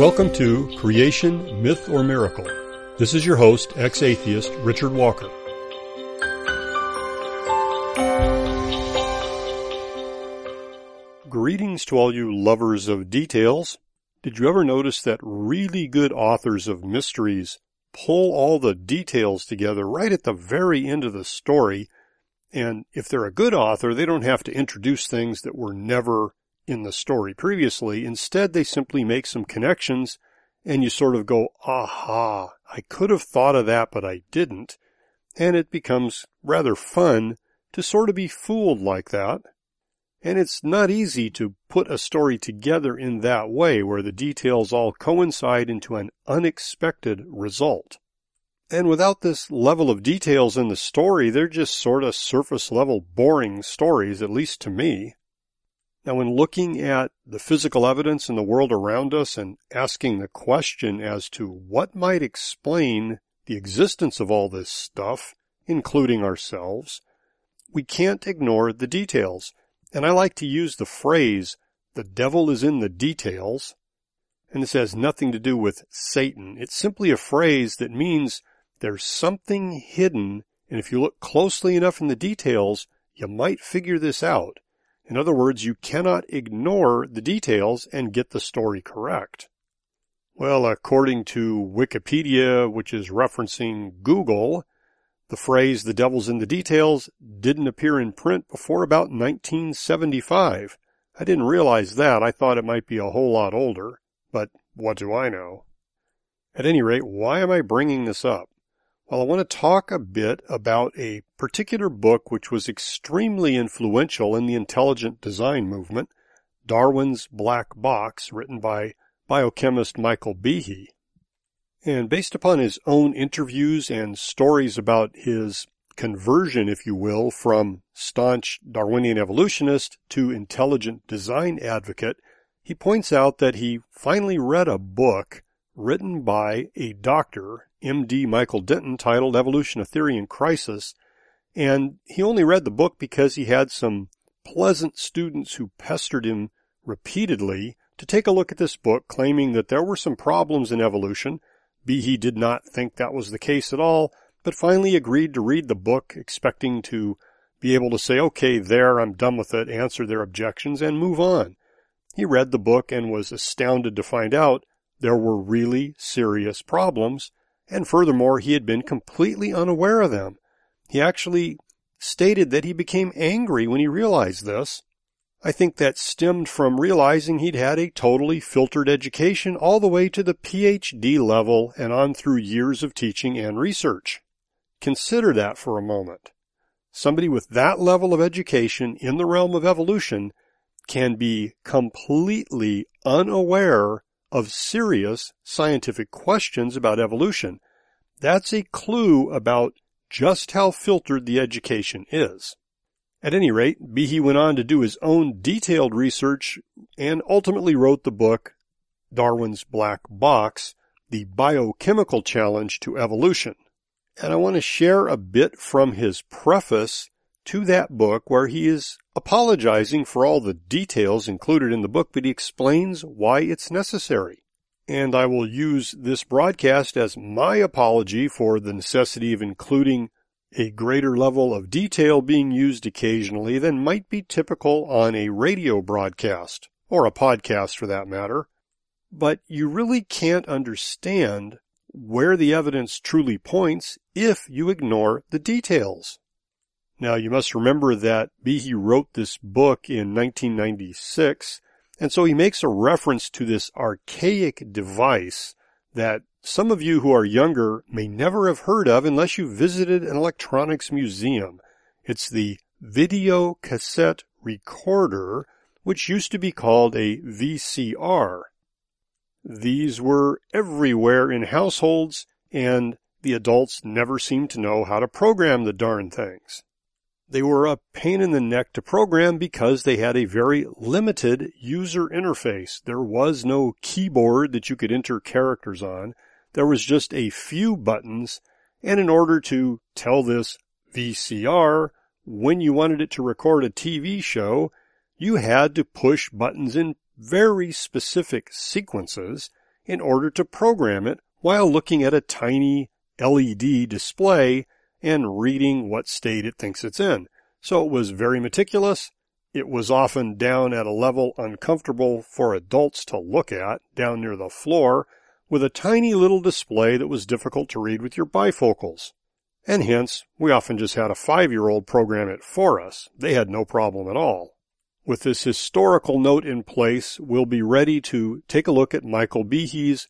Welcome to Creation, Myth or Miracle. This is your host, ex-atheist Richard Walker. Greetings to all you lovers of details. Did you ever notice that really good authors of mysteries pull all the details together right at the very end of the story? And if they're a good author, they don't have to introduce things that were never in the story previously. Instead, they simply make some connections and you sort of go, aha, I could have thought of that, but I didn't. And it becomes rather fun to sort of be fooled like that. And it's not easy to put a story together in that way where the details all coincide into an unexpected result. And without this level of details in the story, they're just sort of surface level boring stories, at least to me. Now, when looking at the physical evidence in the world around us and asking the question as to what might explain the existence of all this stuff, including ourselves, we can't ignore the details. And I like to use the phrase, the devil is in the details. And this has nothing to do with Satan. It's simply a phrase that means there's something hidden, and if you look closely enough in the details, you might figure this out. In other words, you cannot ignore the details and get the story correct. Well, according to Wikipedia, which is referencing Google, the phrase the devil's in the details didn't appear in print before about 1975. I didn't realize that. I thought it might be a whole lot older, but what do I know? At any rate, why am I bringing this up? Well, I want to talk a bit about a particular book which was extremely influential in the intelligent design movement, Darwin's Black Box, written by biochemist Michael Behe. And based upon his own interviews and stories about his conversion, if you will, from staunch Darwinian evolutionist to intelligent design advocate, he points out that he finally read a book written by a doctor M.D. Michael Denton titled Evolution, a Theory in Crisis. And he only read the book because he had some pleasant students who pestered him repeatedly to take a look at this book, claiming that there were some problems in evolution. Behe did not think that was the case at all, but finally agreed to read the book, expecting to be able to say, okay, there, I'm done with it, answer their objections, and move on. He read the book and was astounded to find out there were really serious problems and furthermore, he had been completely unaware of them. He actually stated that he became angry when he realized this. I think that stemmed from realizing he'd had a totally filtered education all the way to the PhD level and on through years of teaching and research. Consider that for a moment. Somebody with that level of education in the realm of evolution can be completely unaware of serious scientific questions about evolution. That's a clue about just how filtered the education is. At any rate, Behe went on to do his own detailed research and ultimately wrote the book Darwin's Black Box, The Biochemical Challenge to Evolution. And I want to share a bit from his preface to that book where he is apologizing for all the details included in the book, but he explains why it's necessary. And I will use this broadcast as my apology for the necessity of including a greater level of detail being used occasionally than might be typical on a radio broadcast, or a podcast for that matter. But you really can't understand where the evidence truly points if you ignore the details. Now you must remember that Behe wrote this book in 1996, and so he makes a reference to this archaic device that some of you who are younger may never have heard of unless you visited an electronics museum. It's the video cassette recorder, which used to be called a VCR. These were everywhere in households and the adults never seemed to know how to program the darn things. They were a pain in the neck to program because they had a very limited user interface. There was no keyboard that you could enter characters on. There was just a few buttons. And in order to tell this VCR when you wanted it to record a TV show, you had to push buttons in very specific sequences. in order to program it while looking at a tiny LED display and reading what state it thinks it's in. So it was very meticulous. It was often down at a level uncomfortable for adults to look at, down near the floor, with a tiny little display that was difficult to read with your bifocals. And hence, we often just had a five-year-old program it for us. They had no problem at all. With this historical note in place, we'll be ready to take a look at Michael Behe's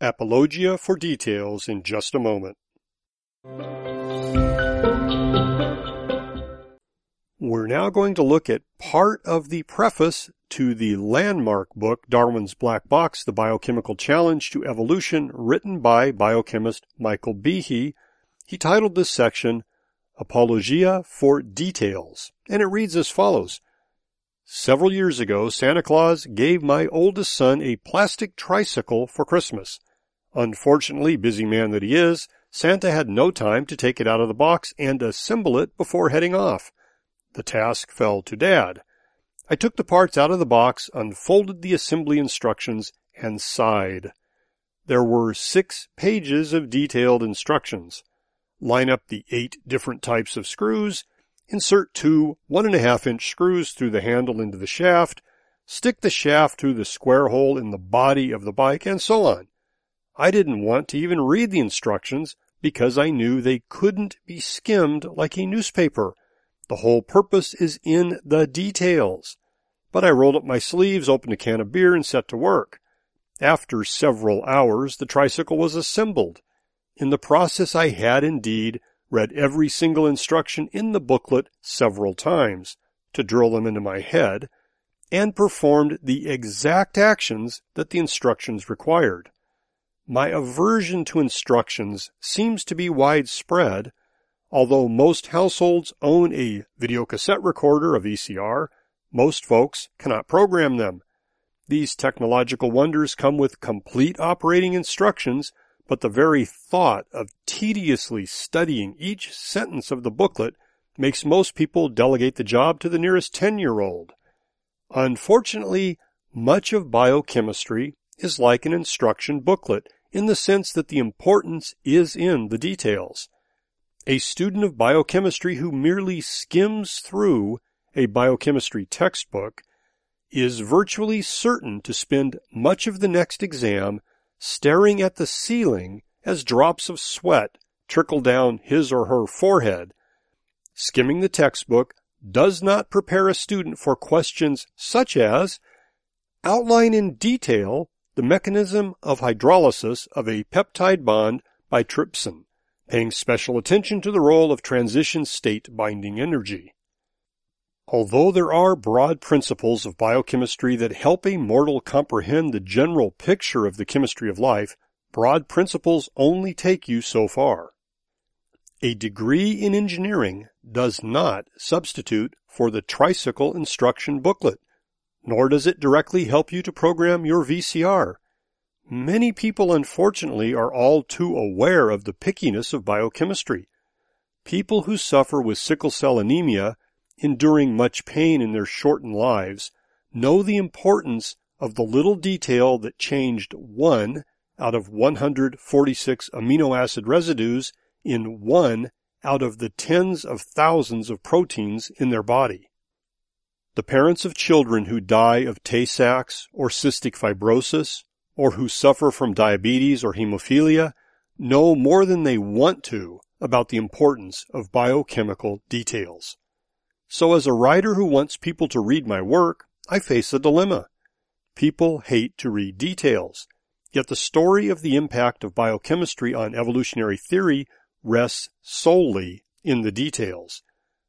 Apologia for details in just a moment. We're now going to look at part of the preface to the landmark book, Darwin's Black Box, The Biochemical Challenge to Evolution, written by biochemist Michael Behe. He titled this section, Apologia for Details, and it reads as follows. Several years ago, Santa Claus gave my oldest son a plastic tricycle for Christmas. Unfortunately, busy man that he is, Santa had no time to take it out of the box and assemble it before heading off. The task fell to Dad. I took the parts out of the box, unfolded the assembly instructions, and sighed. There were six pages of detailed instructions. Line up the eight different types of screws, insert two one and a half inch screws through the handle into the shaft, stick the shaft through the square hole in the body of the bike, and so on. I didn't want to even read the instructions because I knew they couldn't be skimmed like a newspaper. The whole purpose is in the details. But I rolled up my sleeves, opened a can of beer, and set to work. After several hours, the tricycle was assembled. In the process, I had indeed read every single instruction in the booklet several times to drill them into my head, and performed the exact actions that the instructions required. My aversion to instructions seems to be widespread, Although most households own a videocassette recorder, a VCR, most folks cannot program them. These technological wonders come with complete operating instructions, but the very thought of tediously studying each sentence of the booklet makes most people delegate the job to the nearest 10 year old. Unfortunately, much of biochemistry is like an instruction booklet in the sense that the importance is in the details. A student of biochemistry who merely skims through a biochemistry textbook is virtually certain to spend much of the next exam staring at the ceiling as drops of sweat trickle down his or her forehead. Skimming the textbook does not prepare a student for questions such as outline in detail the mechanism of hydrolysis of a peptide bond by trypsin paying special attention to the role of transition state binding energy. Although there are broad principles of biochemistry that help a mortal comprehend the general picture of the chemistry of life, broad principles only take you so far. A degree in engineering does not substitute for the tricycle instruction booklet, nor does it directly help you to program your VCR. Many people, unfortunately, are all too aware of the pickiness of biochemistry. People who suffer with sickle cell anemia, enduring much pain in their shortened lives, know the importance of the little detail that changed one out of 146 amino acid residues in one out of the tens of thousands of proteins in their body. The parents of children who die of Tay-Sachs or cystic fibrosis or who suffer from diabetes or hemophilia know more than they want to about the importance of biochemical details. So as a writer who wants people to read my work, I face a dilemma. People hate to read details, yet the story of the impact of biochemistry on evolutionary theory rests solely in the details.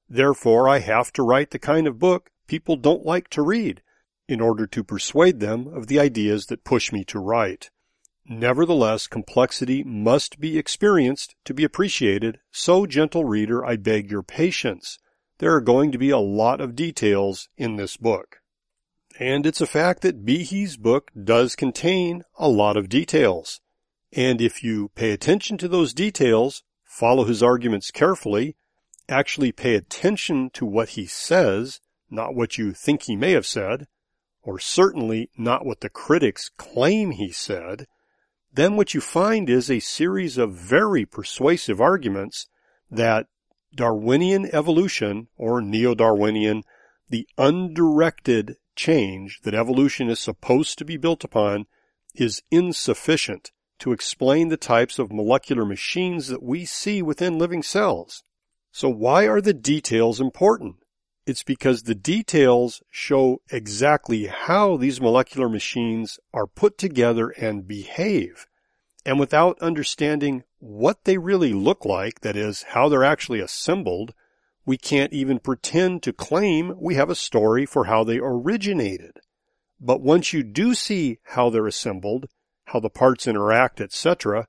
Therefore, I have to write the kind of book people don't like to read in order to persuade them of the ideas that push me to write. Nevertheless, complexity must be experienced to be appreciated, so gentle reader, I beg your patience. There are going to be a lot of details in this book. And it's a fact that Behe's book does contain a lot of details. And if you pay attention to those details, follow his arguments carefully, actually pay attention to what he says, not what you think he may have said, or certainly not what the critics claim he said, then what you find is a series of very persuasive arguments that Darwinian evolution or neo-Darwinian, the undirected change that evolution is supposed to be built upon is insufficient to explain the types of molecular machines that we see within living cells. So why are the details important? It's because the details show exactly how these molecular machines are put together and behave. And without understanding what they really look like, that is, how they're actually assembled, we can't even pretend to claim we have a story for how they originated. But once you do see how they're assembled, how the parts interact, etc.,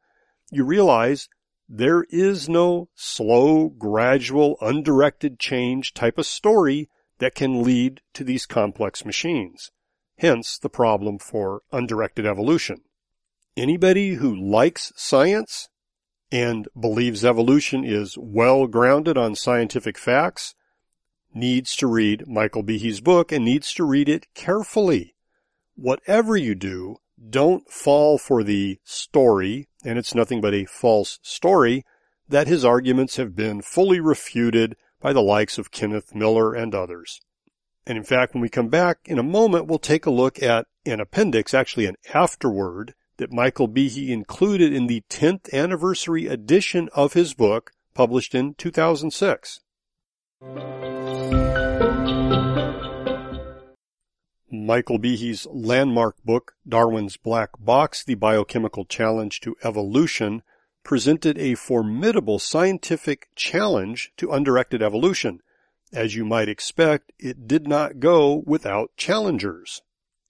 you realize there is no slow, gradual, undirected change type of story that can lead to these complex machines. Hence the problem for undirected evolution. Anybody who likes science and believes evolution is well grounded on scientific facts needs to read Michael Behe's book and needs to read it carefully. Whatever you do, don't fall for the story, and it's nothing but a false story, that his arguments have been fully refuted by the likes of Kenneth Miller and others. And in fact, when we come back in a moment, we'll take a look at an appendix, actually an afterword, that Michael Behe included in the 10th anniversary edition of his book, published in 2006. Michael Behe's landmark book, Darwin's Black Box, The Biochemical Challenge to Evolution, presented a formidable scientific challenge to undirected evolution. As you might expect, it did not go without challengers.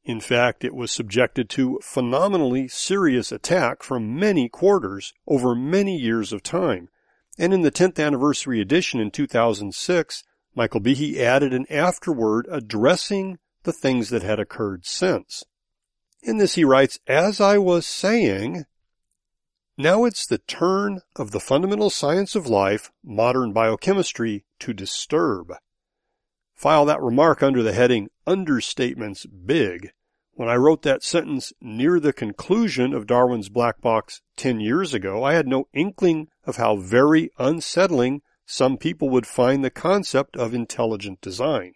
In fact, it was subjected to phenomenally serious attack from many quarters over many years of time. And in the 10th anniversary edition in 2006, Michael Behe added an afterword addressing the things that had occurred since. In this he writes, as I was saying, now it's the turn of the fundamental science of life, modern biochemistry, to disturb. File that remark under the heading Understatements Big. When I wrote that sentence near the conclusion of Darwin's Black Box 10 years ago, I had no inkling of how very unsettling some people would find the concept of intelligent design.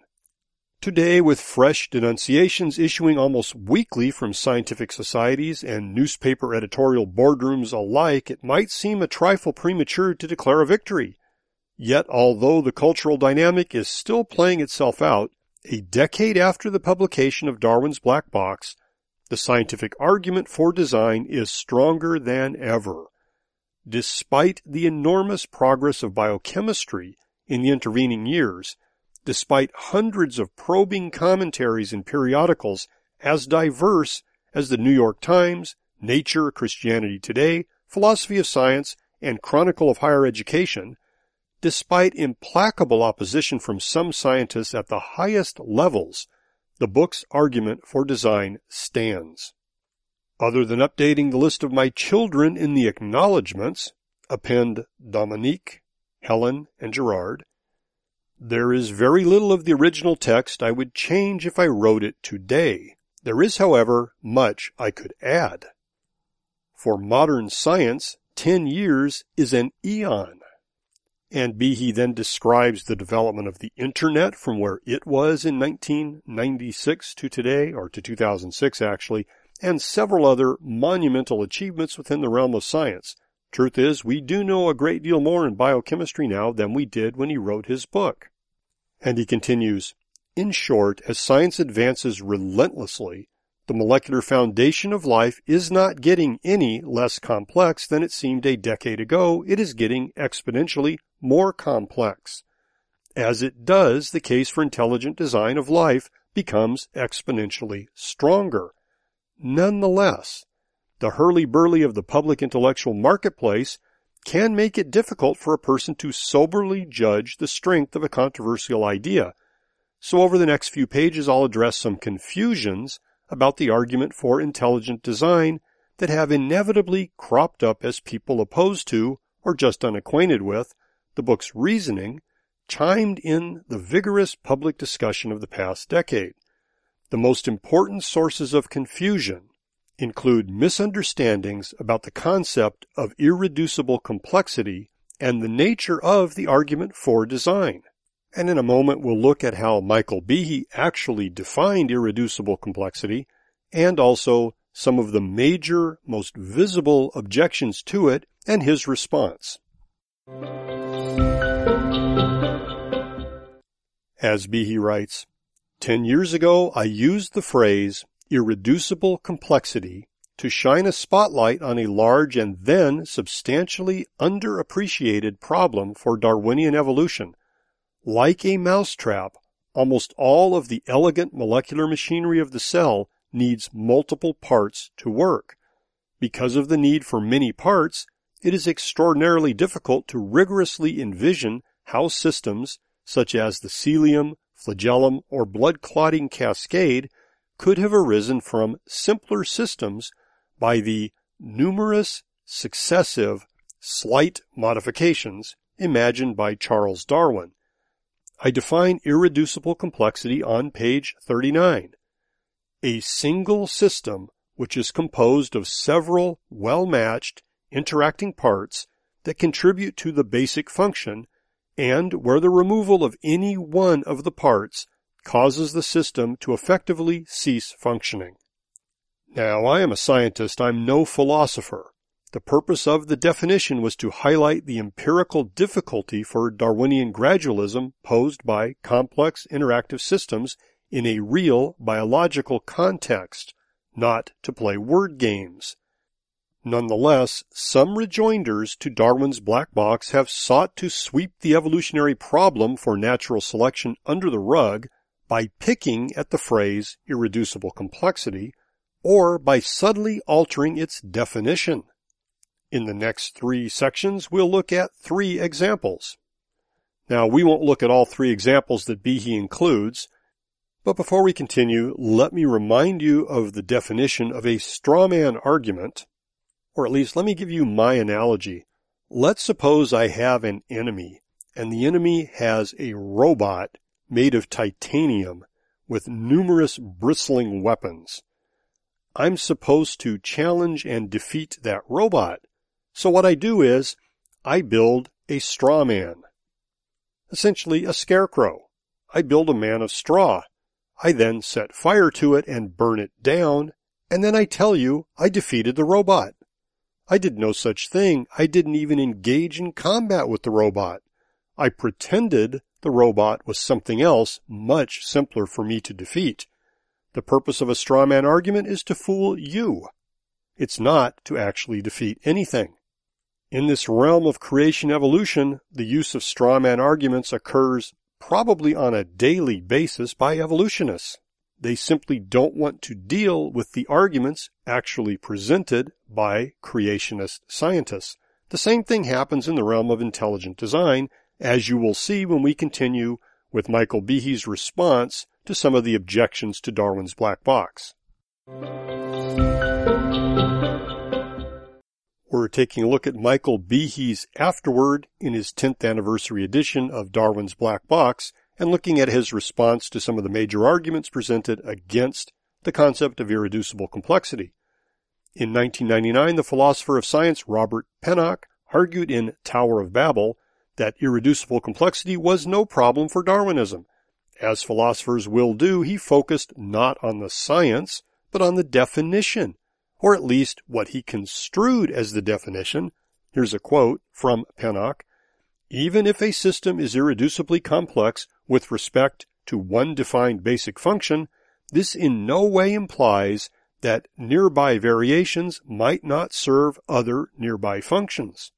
Today, with fresh denunciations issuing almost weekly from scientific societies and newspaper editorial boardrooms alike, it might seem a trifle premature to declare a victory. Yet, although the cultural dynamic is still playing itself out, a decade after the publication of Darwin's Black Box, the scientific argument for design is stronger than ever. Despite the enormous progress of biochemistry in the intervening years, despite hundreds of probing commentaries in periodicals as diverse as the New York Times, Nature, Christianity Today, Philosophy of Science, and Chronicle of Higher Education, despite implacable opposition from some scientists at the highest levels, the book's argument for design stands. Other than updating the list of my children in the acknowledgments, append Dominique, Helen, and Gerard, there is very little of the original text I would change if I wrote it today. There is, however, much I could add. For modern science, 10 years is an eon. And Behe then describes the development of the internet from where it was in 1996 to today, or to 2006 actually, and several other monumental achievements within the realm of science. Truth is, we do know a great deal more in biochemistry now than we did when he wrote his book. And he continues, in short, as science advances relentlessly, the molecular foundation of life is not getting any less complex than it seemed a decade ago. It is getting exponentially more complex. As it does, the case for intelligent design of life becomes exponentially stronger. Nonetheless, the hurly-burly of the public intellectual marketplace can make it difficult for a person to soberly judge the strength of a controversial idea. So over the next few pages, I'll address some confusions about the argument for intelligent design that have inevitably cropped up as people opposed to, or just unacquainted with, the book's reasoning, chimed in the vigorous public discussion of the past decade. The most important sources of confusion include misunderstandings about the concept of irreducible complexity and the nature of the argument for design. And in a moment we'll look at how Michael Behe actually defined irreducible complexity and also some of the major, most visible objections to it and his response. As Behe writes, Ten years ago I used the phrase irreducible complexity to shine a spotlight on a large and then substantially underappreciated problem for Darwinian evolution. Like a mousetrap, almost all of the elegant molecular machinery of the cell needs multiple parts to work. Because of the need for many parts, it is extraordinarily difficult to rigorously envision how systems, such as the cilium, flagellum, or blood clotting cascade, could have arisen from simpler systems by the numerous, successive, slight modifications imagined by Charles Darwin. I define irreducible complexity on page 39 a single system which is composed of several well-matched interacting parts that contribute to the basic function and where the removal of any one of the parts causes the system to effectively cease functioning. Now, I am a scientist, I'm no philosopher. The purpose of the definition was to highlight the empirical difficulty for Darwinian gradualism posed by complex interactive systems in a real biological context, not to play word games. Nonetheless, some rejoinders to Darwin's black box have sought to sweep the evolutionary problem for natural selection under the rug by picking at the phrase irreducible complexity or by subtly altering its definition. In the next three sections, we'll look at three examples. Now, we won't look at all three examples that Behe includes, but before we continue, let me remind you of the definition of a strawman argument, or at least let me give you my analogy. Let's suppose I have an enemy, and the enemy has a robot made of titanium with numerous bristling weapons. I'm supposed to challenge and defeat that robot. So what I do is, I build a straw man. Essentially a scarecrow. I build a man of straw. I then set fire to it and burn it down, and then I tell you I defeated the robot. I did no such thing. I didn't even engage in combat with the robot. I pretended the robot was something else much simpler for me to defeat. The purpose of a straw man argument is to fool you. It's not to actually defeat anything. In this realm of creation evolution, the use of straw man arguments occurs probably on a daily basis by evolutionists. They simply don't want to deal with the arguments actually presented by creationist scientists. The same thing happens in the realm of intelligent design, as you will see when we continue with Michael Behe's response to some of the objections to Darwin's black box. We're taking a look at Michael Behe's afterword in his 10th anniversary edition of Darwin's Black Box and looking at his response to some of the major arguments presented against the concept of irreducible complexity. In 1999, the philosopher of science Robert Pennock argued in Tower of Babel that irreducible complexity was no problem for Darwinism. As philosophers will do, he focused not on the science, but on the definition or at least what he construed as the definition. Here's a quote from Pennock. Even if a system is irreducibly complex with respect to one defined basic function, this in no way implies that nearby variations might not serve other nearby functions.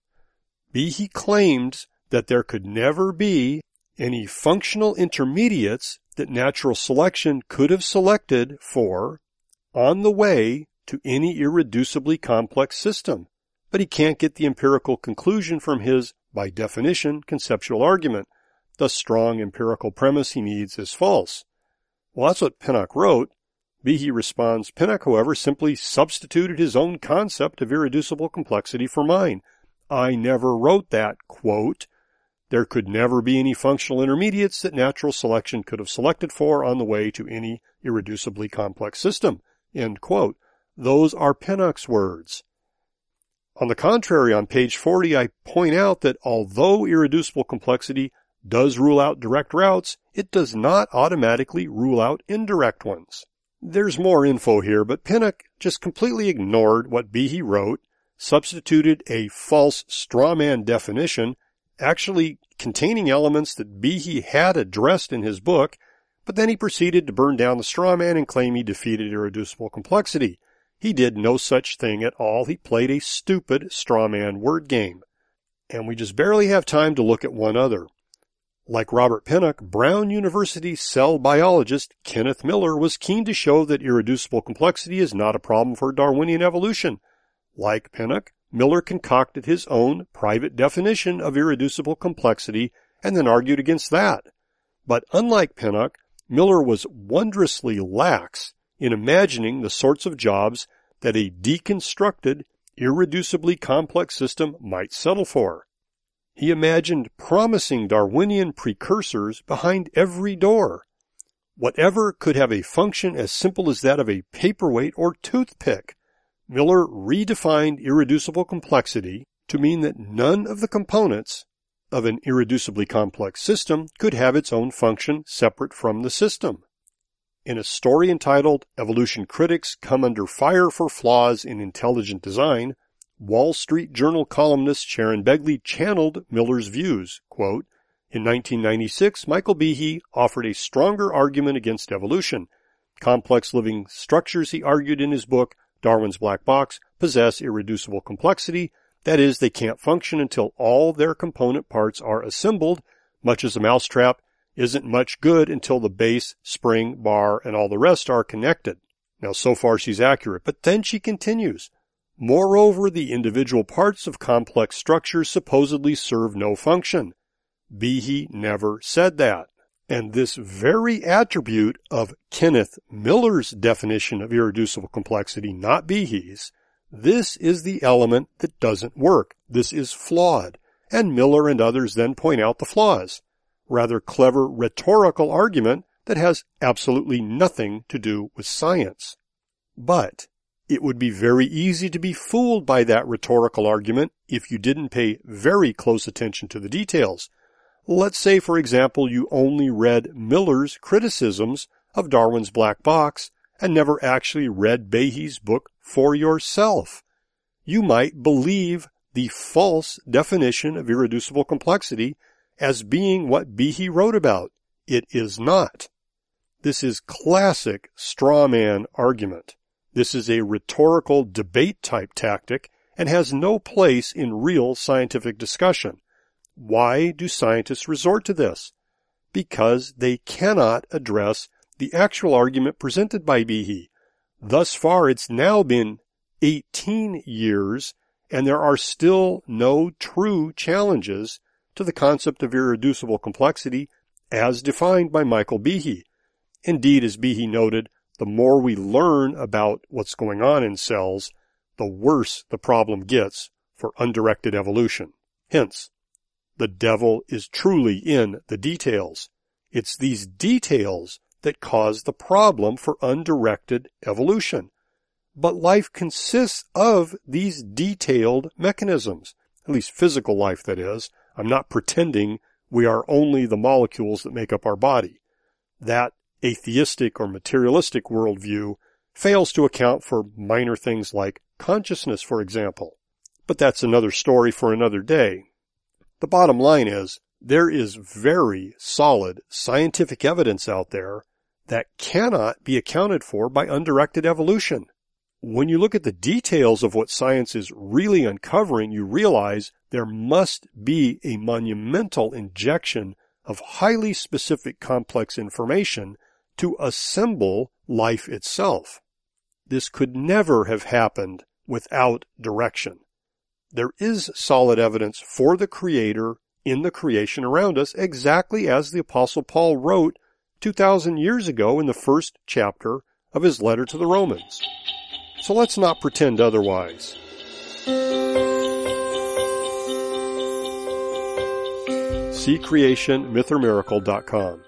Behe claimed that there could never be any functional intermediates that natural selection could have selected for on the way to any irreducibly complex system, but he can't get the empirical conclusion from his, by definition, conceptual argument. The strong empirical premise he needs is false. Well, that's what Pennock wrote. Behe responds, Pennock, however, simply substituted his own concept of irreducible complexity for mine. I never wrote that, quote, there could never be any functional intermediates that natural selection could have selected for on the way to any irreducibly complex system. Those are Pennock's words. On the contrary, on page 40, I point out that although irreducible complexity does rule out direct routes, it does not automatically rule out indirect ones. There's more info here, but Pennock just completely ignored what Behe wrote, substituted a false strawman definition, actually containing elements that Behe had addressed in his book, but then he proceeded to burn down the strawman and claim he defeated irreducible complexity. He did no such thing at all. He played a stupid strawman word game. And we just barely have time to look at one other. Like Robert Pennock, Brown University cell biologist Kenneth Miller was keen to show that irreducible complexity is not a problem for Darwinian evolution. Like Pennock, Miller concocted his own private definition of irreducible complexity and then argued against that. But unlike Pennock, Miller was wondrously lax in imagining the sorts of jobs that a deconstructed, irreducibly complex system might settle for. He imagined promising Darwinian precursors behind every door. Whatever could have a function as simple as that of a paperweight or toothpick. Miller redefined irreducible complexity to mean that none of the components of an irreducibly complex system could have its own function separate from the system. In a story entitled Evolution Critics Come Under Fire for Flaws in Intelligent Design, Wall Street Journal columnist Sharon Begley channeled Miller's views. Quote, in 1996, Michael Behe offered a stronger argument against evolution. Complex living structures, he argued in his book, Darwin's Black Box, possess irreducible complexity. That is, they can't function until all their component parts are assembled, much as a mousetrap isn't much good until the base, spring, bar, and all the rest are connected. Now, so far she's accurate, but then she continues. Moreover, the individual parts of complex structures supposedly serve no function. Behe never said that. And this very attribute of Kenneth Miller's definition of irreducible complexity, not Behe's, this is the element that doesn't work. This is flawed. And Miller and others then point out the flaws. Rather clever rhetorical argument that has absolutely nothing to do with science. But it would be very easy to be fooled by that rhetorical argument if you didn't pay very close attention to the details. Let's say, for example, you only read Miller's criticisms of Darwin's black box and never actually read Behe's book for yourself. You might believe the false definition of irreducible complexity as being what Behe wrote about. It is not. This is classic straw man argument. This is a rhetorical debate type tactic and has no place in real scientific discussion. Why do scientists resort to this? Because they cannot address the actual argument presented by Behe. Thus far, it's now been 18 years, and there are still no true challenges to the concept of irreducible complexity as defined by Michael Behe. Indeed, as Behe noted, the more we learn about what's going on in cells, the worse the problem gets for undirected evolution. Hence, the devil is truly in the details. It's these details that cause the problem for undirected evolution. But life consists of these detailed mechanisms, at least physical life that is. I'm not pretending we are only the molecules that make up our body. That atheistic or materialistic worldview fails to account for minor things like consciousness, for example. But that's another story for another day. The bottom line is, there is very solid scientific evidence out there that cannot be accounted for by undirected evolution. When you look at the details of what science is really uncovering, you realize there must be a monumental injection of highly specific complex information to assemble life itself. This could never have happened without direction. There is solid evidence for the Creator in the creation around us, exactly as the Apostle Paul wrote 2,000 years ago in the first chapter of his letter to the Romans. So let's not pretend otherwise. See seecreationmythormiracle.com.